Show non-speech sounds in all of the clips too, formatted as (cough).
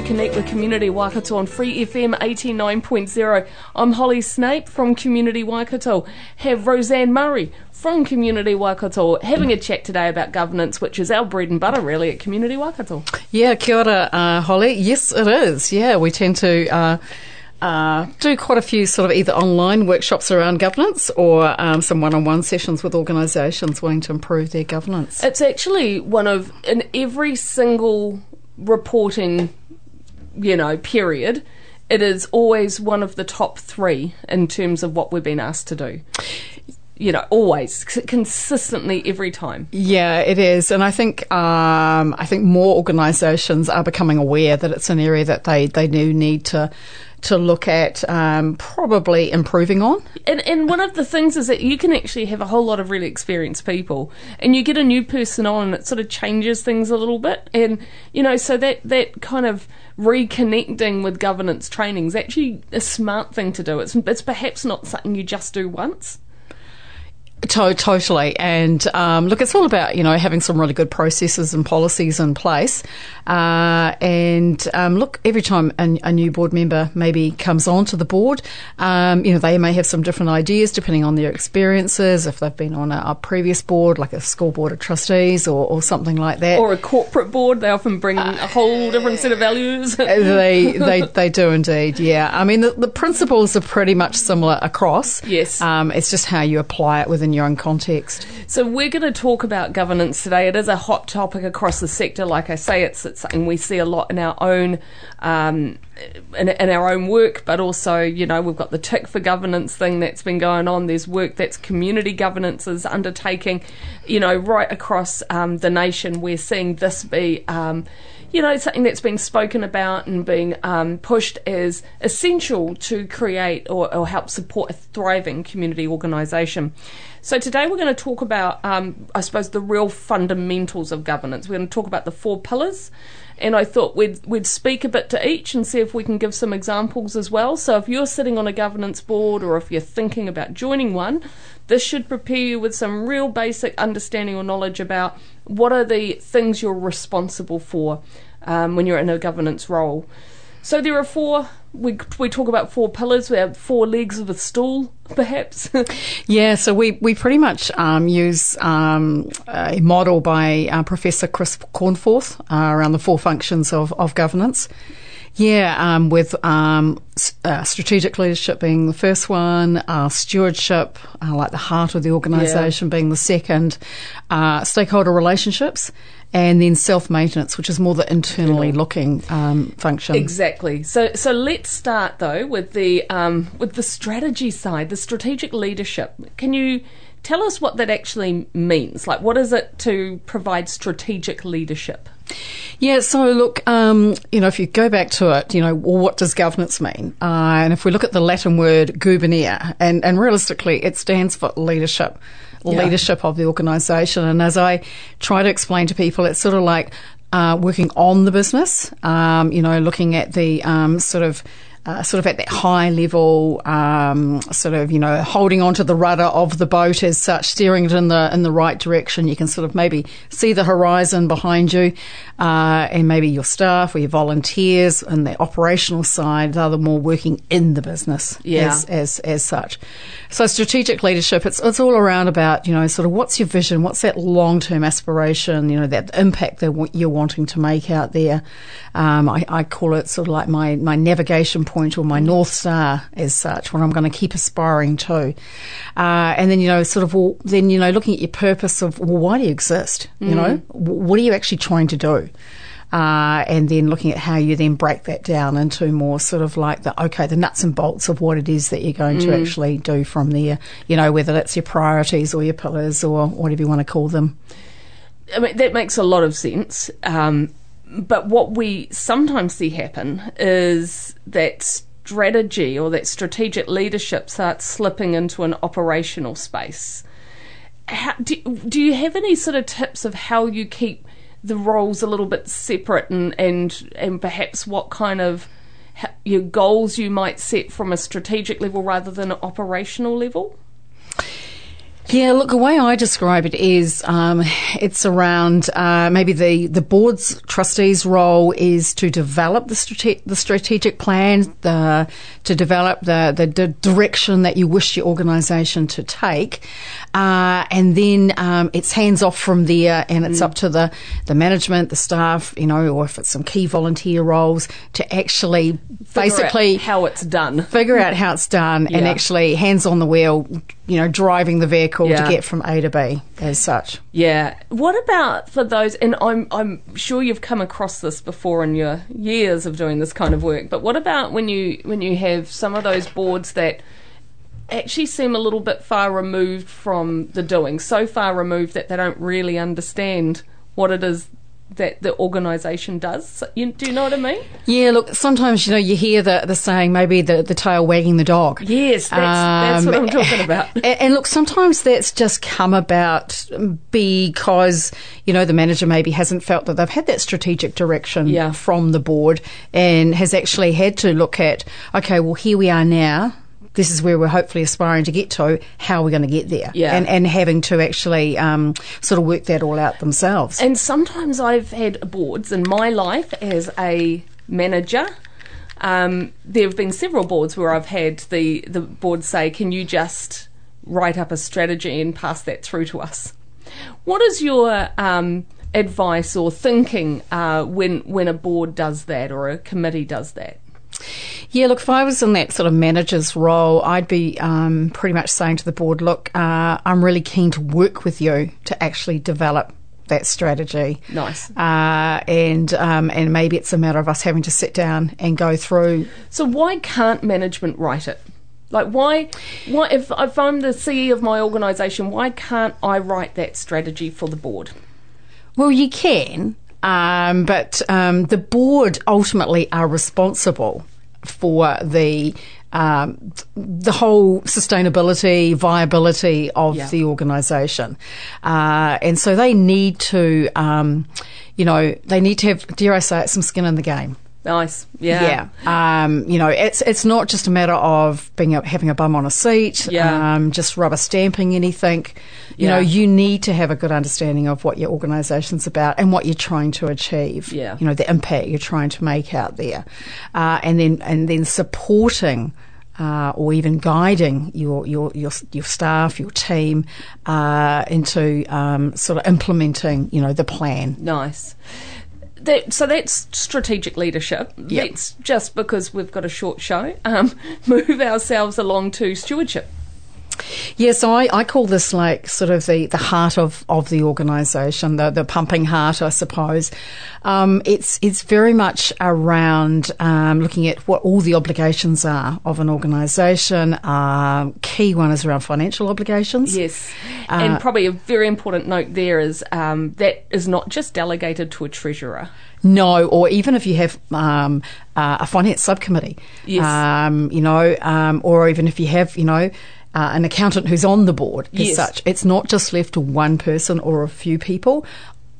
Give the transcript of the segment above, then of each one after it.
to Connect with Community Waikato on Free FM 89.0. I'm Holly Snape from Community Waikato. Have Roseanne Murray from Community Waikato having a chat today about governance, which is our bread and butter really at Community Waikato. Yeah, kia ora, uh, Holly. Yes, it is. Yeah, we tend to. Uh, uh, do quite a few sort of either online workshops around governance or um, some one-on-one sessions with organisations wanting to improve their governance. It's actually one of in every single reporting, you know, period, it is always one of the top three in terms of what we've been asked to do. You know, always consistently every time. Yeah, it is, and I think um, I think more organisations are becoming aware that it's an area that they they do need to to look at um, probably improving on. And, and one of the things is that you can actually have a whole lot of really experienced people, and you get a new person on, and it sort of changes things a little bit. And you know, so that that kind of reconnecting with governance training is actually a smart thing to do. It's it's perhaps not something you just do once. To- totally. And um, look, it's all about, you know, having some really good processes and policies in place. Uh, and um, look, every time a, a, new board member maybe comes onto the board, um, you know, they may have some different ideas depending on their experiences. If they've been on a, a previous board, like a school board of trustees or, or, something like that. Or a corporate board, they often bring uh, a whole different set of values. they, (laughs) they, they do indeed, yeah. I mean, the, the, principles are pretty much similar across. Yes. Um, it's just how you apply it within in your own context. So we're going to talk about governance today. It is a hot topic across the sector. Like I say, it's, it's something we see a lot in our own um, in, in, our own work, but also you know we've got the tick for governance thing that's been going on. There's work that's community governance is undertaking, you know, right across um, the nation. We're seeing this be. Um, you know, something that's been spoken about and being um, pushed as essential to create or, or, help support a thriving community organisation. So today we're going to talk about, um, I suppose, the real fundamentals of governance. We're going to talk about the four pillars, and I thought we'd we'd speak a bit to each and see if we can give some examples as well. So if you're sitting on a governance board or if you're thinking about joining one, this should prepare you with some real basic understanding or knowledge about what are the things you're responsible for um, when you're in a governance role. So there are four. We we talk about four pillars. We have four legs of a stool, perhaps. (laughs) yeah. So we we pretty much um, use um, a model by uh, Professor Chris Cornforth uh, around the four functions of of governance. Yeah, um, with um, uh, strategic leadership being the first one, uh, stewardship, uh, like the heart of the organisation, yeah. being the second, uh, stakeholder relationships, and then self maintenance, which is more the internally looking um, function. Exactly. So so let's start though with the um, with the strategy side, the strategic leadership. Can you tell us what that actually means? Like, what is it to provide strategic leadership? Yeah, so look, um, you know, if you go back to it, you know, well, what does governance mean? Uh, and if we look at the Latin word gubernare, and, and realistically, it stands for leadership. Leadership of the organisation. And as I try to explain to people, it's sort of like uh, working on the business, um, you know, looking at the um, sort of uh, sort of at that high level, um, sort of you know holding onto the rudder of the boat as such, steering it in the in the right direction. You can sort of maybe see the horizon behind you, uh, and maybe your staff or your volunteers and the operational side are the more working in the business yeah. as, as as such. So strategic leadership, it's it's all around about you know sort of what's your vision, what's that long term aspiration, you know that impact that you're wanting to make out there. Um, I, I call it sort of like my my navigation point or my north star as such, what I'm going to keep aspiring to. Uh, and then, you know, sort of, well, then, you know, looking at your purpose of, well, why do you exist? You mm. know, what are you actually trying to do? Uh, and then looking at how you then break that down into more sort of like the okay, the nuts and bolts of what it is that you're going mm. to actually do from there. You know, whether that's your priorities or your pillars or whatever you want to call them. I mean, that makes a lot of sense. Um, but what we sometimes see happen is that strategy or that strategic leadership starts slipping into an operational space. How, do, do you have any sort of tips of how you keep the roles a little bit separate and, and, and perhaps what kind of your goals you might set from a strategic level rather than an operational level? Yeah, look, the way I describe it is um, it's around uh, maybe the, the board's trustees' role is to develop the, strate- the strategic plan, the, to develop the, the, the direction that you wish your organisation to take. Uh, and then um, it's hands off from there and it's mm. up to the, the management, the staff, you know, or if it's some key volunteer roles to actually figure basically how it's done. Figure out how it's done yeah. and actually hands on the wheel, you know, driving the vehicle yeah. to get from A to B as such. Yeah. What about for those and I'm I'm sure you've come across this before in your years of doing this kind of work, but what about when you when you have some of those boards that actually seem a little bit far removed from the doing, so far removed that they don't really understand what it is that the organisation does. You, do you know what I mean? Yeah, look, sometimes, you know, you hear the, the saying, maybe the, the tail wagging the dog. Yes, that's, um, that's what I'm talking about. (laughs) And, and, look, sometimes that's just come about because, you know, the manager maybe hasn't felt that they've had that strategic direction yeah. from the board and has actually had to look at, okay, well, here we are now this is where we're hopefully aspiring to get to. How are we going to get there? Yeah. And, and having to actually um, sort of work that all out themselves. And sometimes I've had boards in my life as a manager. Um, there have been several boards where I've had the, the board say, Can you just write up a strategy and pass that through to us? What is your um, advice or thinking uh, when, when a board does that or a committee does that? Yeah, look, if I was in that sort of manager's role, I'd be um, pretty much saying to the board, look, uh, I'm really keen to work with you to actually develop that strategy. Nice. Uh, and um, and maybe it's a matter of us having to sit down and go through. So why can't management write it? Like why why if, if I'm the CEO of my organisation, why can't I write that strategy for the board? Well, you can, um, but um, the board ultimately are responsible for the um, the whole sustainability, viability of yeah. the organisation, uh, and so they need to, um, you know, they need to have, dare I say it, some skin in the game. Nice, yeah, yeah. Um, you know, it's it's not just a matter of being a, having a bum on a seat, yeah. Um, just rubber stamping anything. You yeah. know, you need to have a good understanding of what your organisation's about and what you're trying to achieve. Yeah. You know, the impact you're trying to make out there, uh, and then and then supporting. Uh, or even guiding your, your your your staff, your team uh, into um, sort of implementing, you know, the plan. Nice that, so that's strategic leadership. Yep. Let's just because we've got a short show, um, (laughs) move ourselves along to stewardship. Yeah, so I, I call this like sort of the, the heart of, of the organisation, the, the pumping heart, I suppose. Um, it's it's very much around um, looking at what all the obligations are of an organisation. Um, key one is around financial obligations. Yes, uh, and probably a very important note there is um, that is not just delegated to a treasurer. No, or even if you have um, uh, a finance subcommittee, yes. Um, you know, um, or even if you have, you know, uh, an accountant who's on the board as yes. such. It's not just left to one person or a few people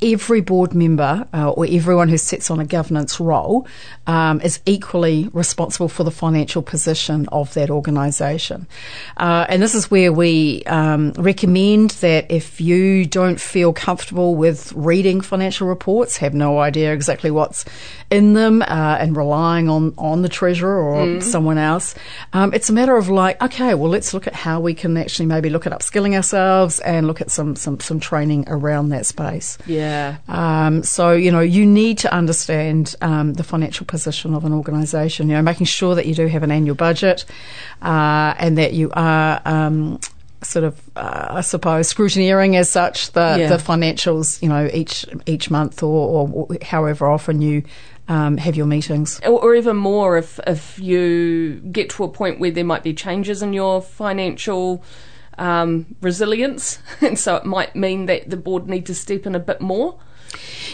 every board member uh, or everyone who sits on a governance role um, is equally responsible for the financial position of that organisation. Uh, and this is where we um, recommend that if you don't feel comfortable with reading financial reports, have no idea exactly what's in them, uh, and relying on, on the treasurer or mm. someone else, um, it's a matter of like, okay, well, let's look at how we can actually maybe look at upskilling ourselves and look at some, some, some training around that space. Yeah. Yeah. Um, so, you know, you need to understand um, the financial position of an organisation, you know, making sure that you do have an annual budget uh, and that you are. Um, sort of, uh, I suppose, scrutineering as such the, yeah. the financials, you know, each each month or, or however often you um, have your meetings. Or, or, even more if, if you get to a point where there might be changes in your financial um, resilience, (laughs) and so it might mean that the board need to step in a bit more.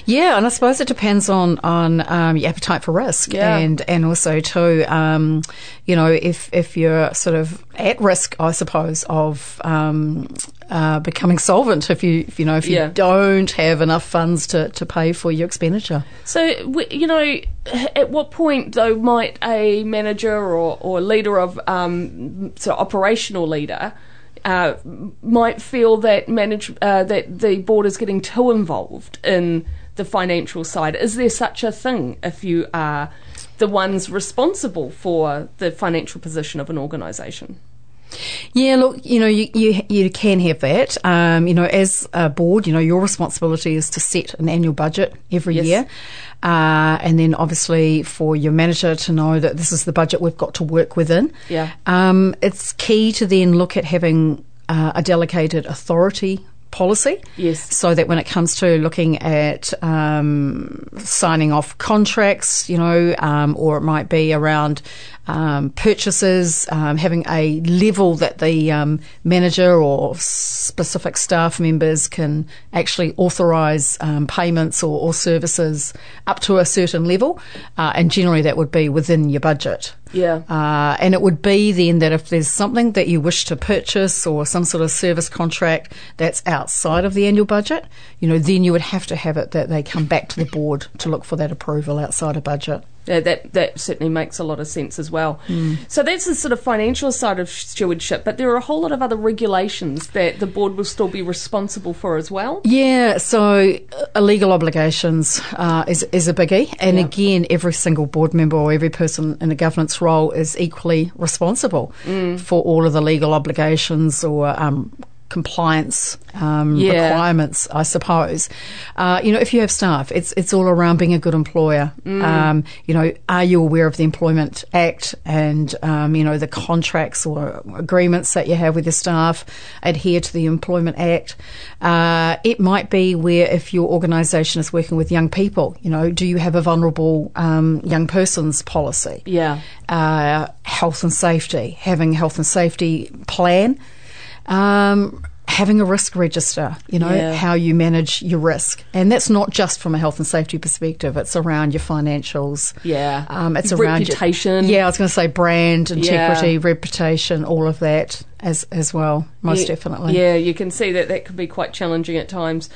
Yeah, and I suppose it depends on on um, your appetite for risk, Yeah. and and also too, um, you know, if if you're sort of at risk, I suppose of um, uh, becoming solvent if you if you know if you Yeah. don't have enough funds to, to pay for your expenditure. So, you know, at what point, though, might a manager or, or leader of, um, so operational leader, uh, might feel that manage uh, that the board is getting too involved in the financial side? Is there such a thing if you are the ones responsible for the financial position of an organisation? Yeah, look, you know, you, you, you can have that. Um, you know, as a board, you know, your responsibility is to set an annual budget every Yes. year. Uh, and then obviously for your manager to know that this is the budget we've got to work within. Yeah. Um, it's key to then look at having uh, a delegated authority policy. Yes. So that when it comes to looking at um, signing off contracts, you know, um, or it might be around um, purchases, um, having a level that the um, manager or specific staff members can actually authorise um, payments or, or services up to a certain level, uh, and generally that would be within your budget. Yeah. Uh, and it would be then that if there's something that you wish to purchase or some sort of service contract that's outside of the annual budget, you know, then you would have to have it that they come back to the board to look for that approval outside of budget. Yeah, that that certainly makes a lot of sense as well. Hmm. So that's the sort of financial side of stewardship, but there are a whole lot of other regulations that the board will still be responsible for as well. Yeah, so uh, legal obligations uh, is is a biggie, and Yeah. again, every single board member or every person in a governance role is equally responsible Mm. for all of the legal obligations or um, compliance um, Yeah. requirements. I suppose, uh, you know, if you have staff, it's it's all around being a good employer. Mm. Um, you know, are you aware of the Employment Act and um, you know the contracts or agreements that you have with your staff? Adhere to the Employment Act. Uh, it might be where if your organisation is working with young people, you know, do you have a vulnerable um, young persons policy? Yeah. uh, health and safety, having a health and safety plan, um, having a risk register, you know, Yeah. how you manage your risk. And that's not just from a health and safety perspective, it's around your financials. Yeah. Um, it's around Reputation. yeah, I was going to say brand, integrity, Yeah. reputation, all of that as, as well, most Yeah, definitely. Yeah, you can see that that could be quite challenging at times.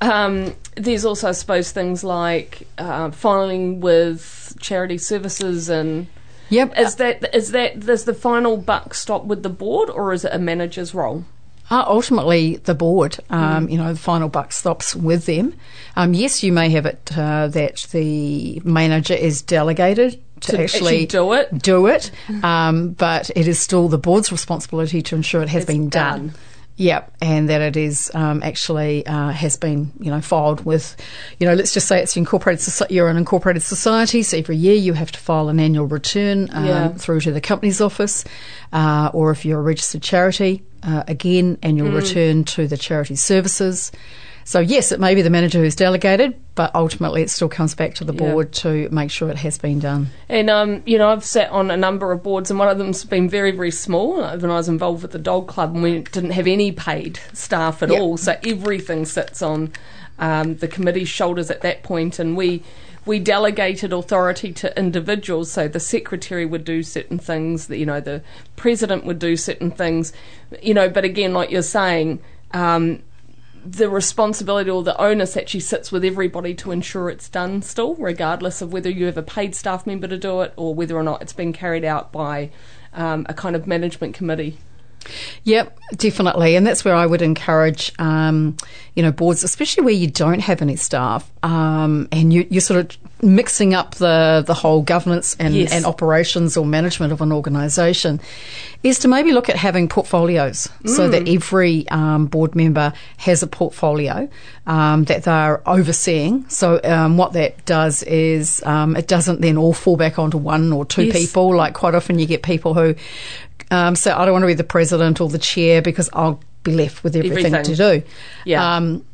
Um, there's also, I suppose, things like uh, filing with charity services and. Yep. Is that is that does the final buck stop with the board or is it a manager's role? Uh, ultimately, the board, Mm. um, you know, the final buck stops with them. Um, yes, you may have it uh, that the manager is delegated to, To actually do it. do it, um, but it is still the board's responsibility to ensure it has It's been done. done. Yep, and that it is um, actually uh, has been you know filed with, you know, let's just say it's incorporated. You're an incorporated society, so every year you have to file an annual return um, Yeah. through to the company's office, uh, or if you're a registered charity, uh, again annual Mm. return to the charity services. So yes, it may be the manager who's delegated, but ultimately it still comes back to the Yeah. board to make sure it has been done. And um, you know, I've sat on a number of boards, and one of them's been very, very small. When I was involved with the dog club, and we didn't have any paid staff at Yep. all, so everything sits on um, the committee's shoulders at that point, and we. We delegated authority to individuals, so the secretary would do certain things, the, you know, the president would do certain things, you know. But again, like you're saying, um, the responsibility or the onus actually sits with everybody to ensure it's done still, regardless of whether you have a paid staff member to do it or whether or not it's been carried out by um, a kind of management committee. Yep, definitely, and that's where I would encourage, um, you know, boards, especially where you don't have any staff, um, and you, you're sort of mixing up the the whole governance and, Yes. and operations or management of an organisation, is to maybe look at having portfolios so that every um, board member has a portfolio um, that they're overseeing. So um, what that does is um, it doesn't then all fall back onto one or two Yes. people. Like quite often, you get people who um, say, "I don't want to be the president or the chair because I'll be left with everything, Everything. to do." Yeah. Um,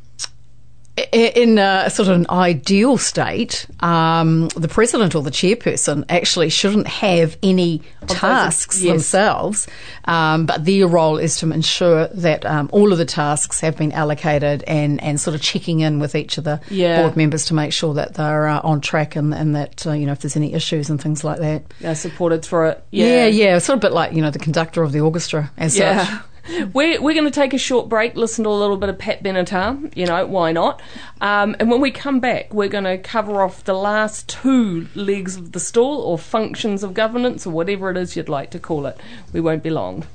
in a sort of an ideal state, um, the president or the chairperson actually shouldn't have any tasks yes. themselves, um, but their role is to ensure that um, all of the tasks have been allocated and, and sort of checking in with each of the yeah. board members to make sure that they're uh, on track and, and that uh, you know if there's any issues and things like that, they're supported through it. Yeah, yeah, yeah sort of a bit like you know the conductor of the orchestra as yeah. such. (laughs) We're, we're going to take a short break, listen to a little bit of Pat Benatar, you know, why not? Um, and when we come back, we're going to cover off the last two legs of the stool or functions of governance or whatever it is you'd like to call it. We won't be long.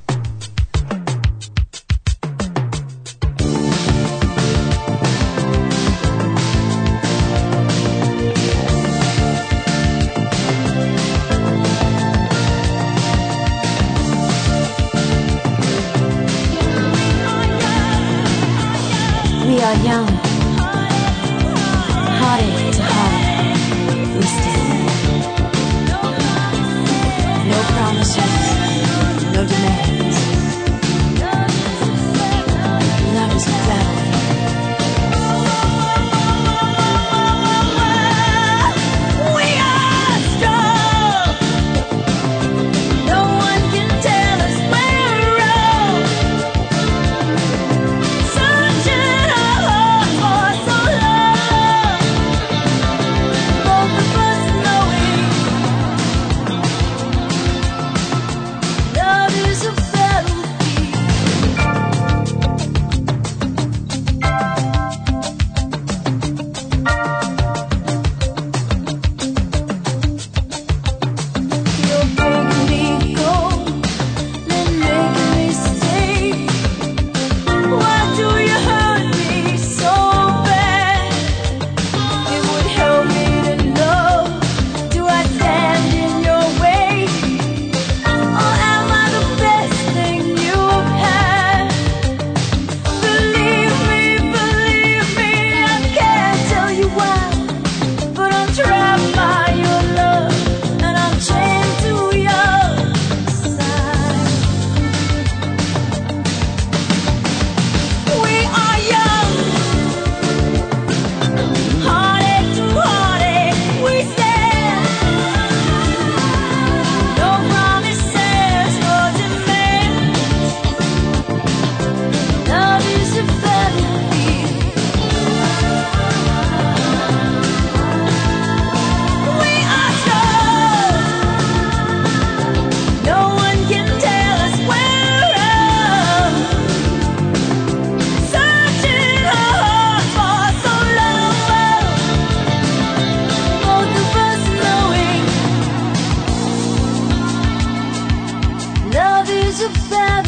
about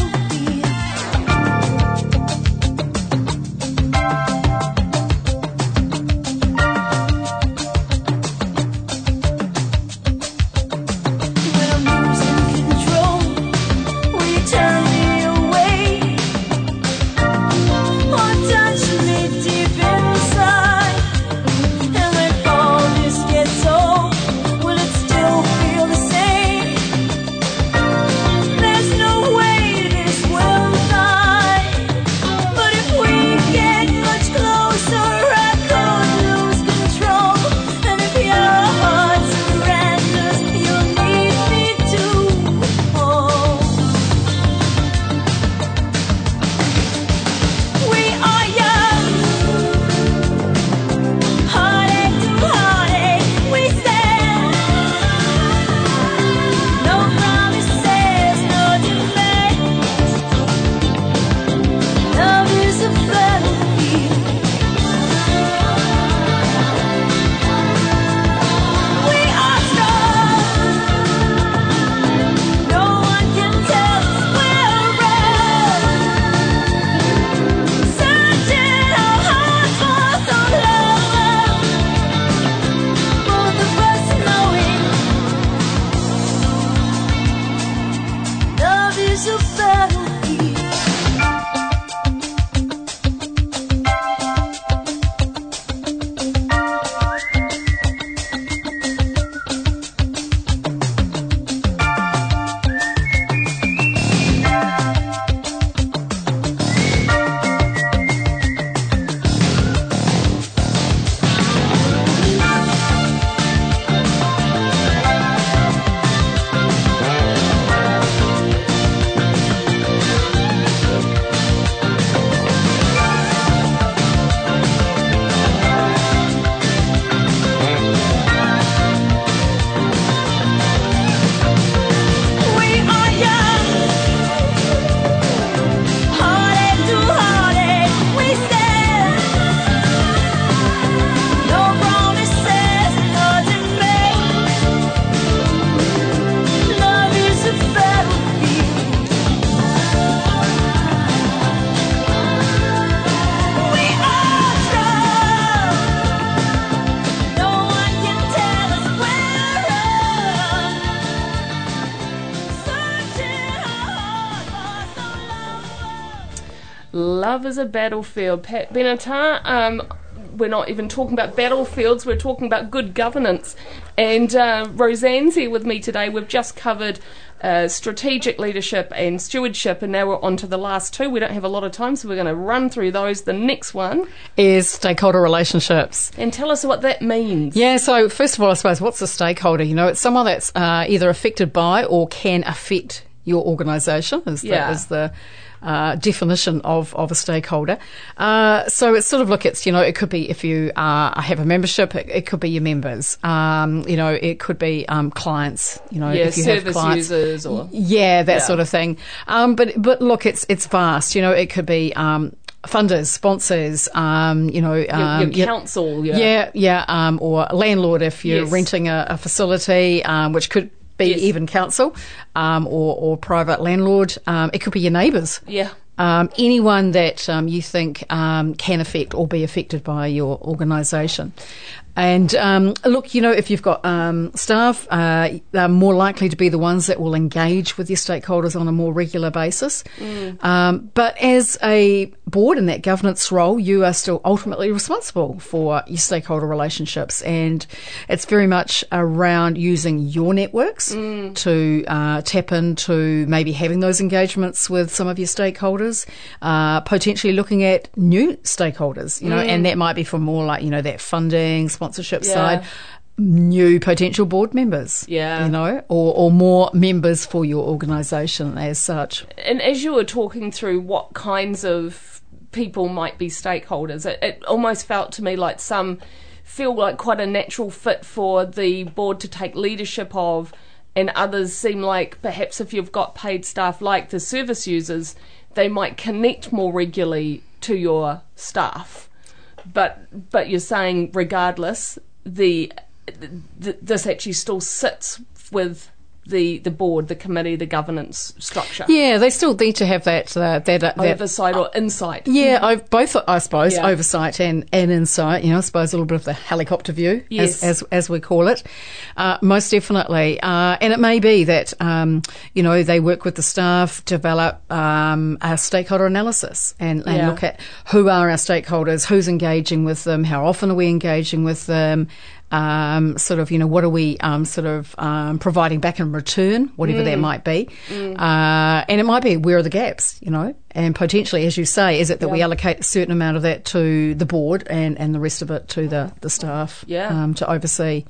Love is a battlefield. Pat Benatar, um, we're not even talking about battlefields, we're talking about good governance. And uh, Roseanne's here with me today. We've just covered uh, strategic leadership and stewardship, and now we're on to the last two. We don't have a lot of time, so we're going to run through those. The next one, Is stakeholder relationships. and tell us what that means. Yeah, so first of all, I suppose, what's a stakeholder? You know, it's someone that's uh, either affected by or can affect your organisation, is the, Yeah. is the uh, definition of, of a stakeholder. Uh, so it's sort of look, it's, you know, it could be if you uh, have a membership, it, it could be your members. Um, you know, it could be um, clients, you know, Yeah, if you have service clients. users or Yeah, that Yeah. sort of thing. Um, but but look, it's it's vast. You know, it could be um, funders, sponsors. Um, you know, your, um, your yeah- council. Your, yeah, yeah, um, or landlord if you're Yes. renting a, a facility, um, which could be Yes. even council um, or, or private landlord. Um, it could be your neighbours. yeah. Um, anyone that um, you think um, can affect or be affected by your organisation. And um, look, you know, if you've got um, staff, uh, they're more likely to be the ones that will engage with your stakeholders on a more regular basis. Um, but as a board in that governance role, you are still ultimately responsible for your stakeholder relationships. And it's very much around using your networks to uh, tap into maybe having those engagements with some of your stakeholders, uh, potentially looking at new stakeholders, you know, and that might be for more like, you know, that funding, sponsorship Yeah. side. New potential board members, Yeah. you know, or, or more members for your organisation as such. And as you were talking through what kinds of people might be stakeholders, it, it almost felt to me like some feel like quite a natural fit for the board to take leadership of, and others seem like perhaps if you've got paid staff like the service users, they might connect more regularly to your staff. But but you're saying regardless, the th- this actually still sits with the the board, the committee, the governance structure. Yeah, they still need to have that uh, that, that oversight or insight. Yeah, I've both, I suppose, Yeah. oversight and, and insight. You know, I suppose a little bit of the helicopter view, Yes. as, as as we call it. Uh, most definitely, uh, and it may be that um, you know they work with the staff, develop um, a stakeholder analysis, and, and Yeah. look at who are our stakeholders, who's engaging with them, how often are we engaging with them. Um, sort of, you know, what are we um, sort of um, providing back in return, whatever Mm. that might be, uh, and it might be where are the gaps, you know, and potentially, as you say, is it that we allocate a certain amount of that to the board and, and the rest of it to the the staff, Yeah. um, to oversee.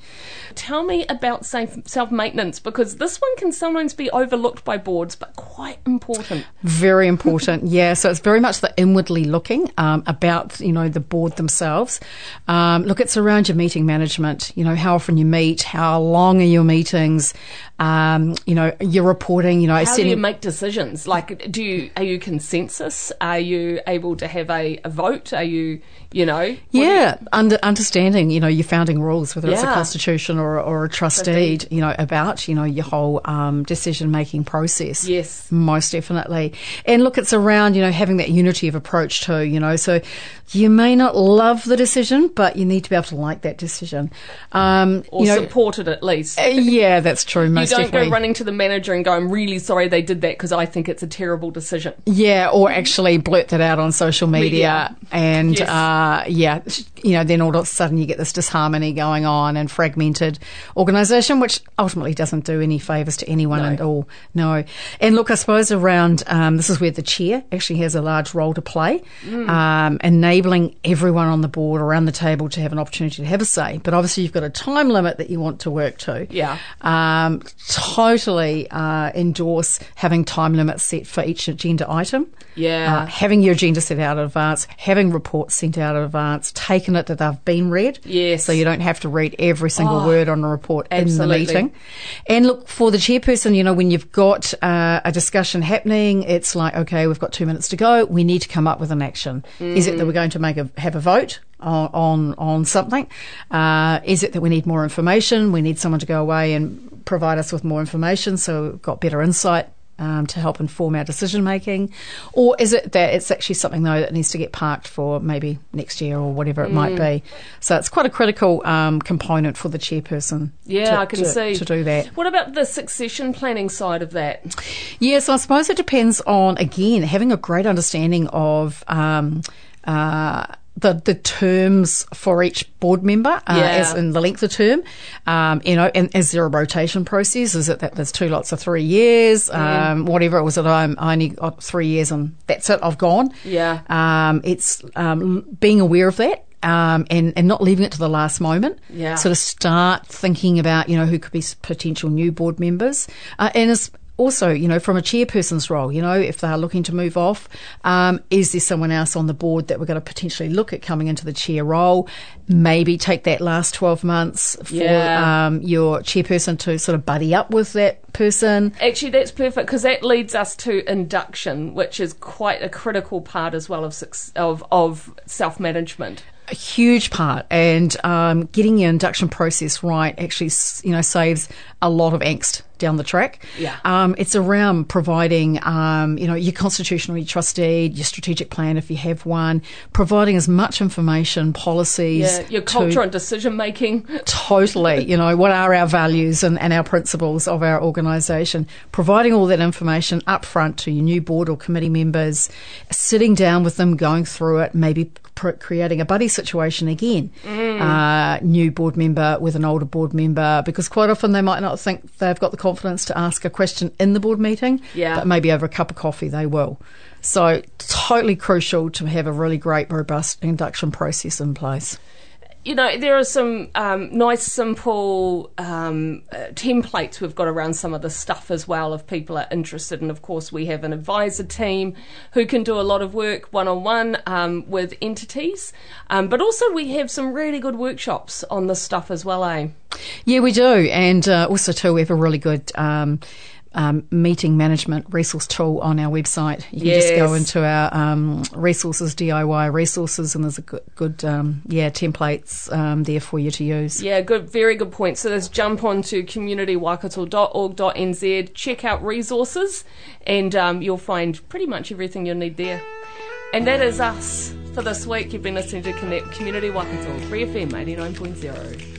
Tell me about self maintenance because this one can sometimes be overlooked by boards, but quite important. Very important, (laughs) yeah. So it's very much the inwardly looking um, about you know the board themselves. Um, look, it's around your meeting management. You know how often you meet, how long are your meetings. Um, you know your reporting. You know How do you make decisions? Like, do you are you consensus? Are you able to have a, a vote? Are you, you know, do you- Yeah, under, understanding, you know, your founding rules, whether it's a constitution or, or a trust Trustee. deed, you know, about, you know, your whole um, decision making process. Yes. Most definitely. And look, it's around, you know, having that unity of approach too, you know, so you may not love the decision, but you need to be able to like that decision. Um, or you know, support it at least? uh, yeah, that's true. Most don't go running to the manager and go, "I'm really sorry they did that because I think it's a terrible decision." Yeah, or actually blurt that out on social media, Media. and Yes. uh, yeah, you know, then all of a sudden you get this disharmony going on and fragmented organisation, which ultimately doesn't do any favours to anyone No. at all. No, and look, I suppose around um, this is where the chair actually has a large role to play, Mm. um, enabling everyone on the board around the table to have an opportunity to have a say. But obviously, you've got a time limit that you want to work to. Yeah. Um, totally uh, endorse having time limits set for each agenda item. Yeah. Uh, having your agenda set out in advance, having reports sent out in advance, taking it that they've been read. Yes. So you don't have to read every single Oh, word on a report absolutely. in the meeting. And look, for the chairperson, you know, when you've got uh, a discussion happening, it's like, okay, we've got two minutes to go. We need to come up with an action. Is it that we're going to make a, have a vote? On, on on something, uh, is it that we need more information? We need someone to go away and provide us with more information, so we've got better insight um, to help inform our decision making, or is it that it's actually something though that needs to get parked for maybe next year or whatever it might Mm. be? So it's quite a critical um, component for the chairperson. Yeah, to, I can to- see. to do that. What about the succession planning side of that? Yes, I suppose it depends on again having a great understanding of um, uh, the the terms for each board member, uh, Yeah. as in the length of term. Um, you know, and is there a rotation process? Is it that there's two lots of three years? Um, whatever it was that I'm I only got three years and that's it. I've gone. Yeah. Um, it's um, being aware of that. Um, and, and not leaving it to the last moment. Yeah. Sort of start thinking about, you know, who could be potential new board members. Uh, and as also, you know, from a chairperson's role, you know, if they're looking to move off, um, is there someone else on the board that we're going to potentially look at coming into the chair role? Maybe take that last 12 months for Yeah. um, your chairperson to sort of buddy up with that person. Actually, that's perfect because that leads us to induction, which is quite a critical part as well of of, of self management. A huge part, and um, getting your induction process right actually, you know, saves a lot of angst down the track. Yeah. Um, it's around providing, um, you know, your constitutionally trusted, your strategic plan if you have one, providing as much information, policies, Yeah, your to- culture and decision making. Totally. (laughs) You know, what are our values and, and our principles of our organisation? Providing all that information up front to your new board or committee members, sitting down with them, going through it, maybe pr- creating a buddy situation again. Mm. Uh, new board member with an older board member, because quite often they might not think they've got the confidence to ask a question in the board meeting, Yeah. but maybe over a cup of coffee they will. So, totally crucial to have a really great, robust induction process in place. You know, there are some um, nice, simple um, uh, templates we've got around some of the stuff as well if people are interested. And of course, we have an advisor team who can do a lot of work one on one with entities. Um, but also, we have some really good workshops on this stuff as well, eh? Yeah, we do, and uh, also too, we have a really good um, meeting management resource tool on our website. You can just go into our um, resources, DIY resources, and there's a good, good um, yeah, templates um, there for you to use. Yeah, good, very good point. So let's jump on to communitywaikato.org.nz, check out resources, and um, you'll find pretty much everything you'll need there. And that is us for this week. You've been listening to Connect Community Waikato, Free FM 89.0.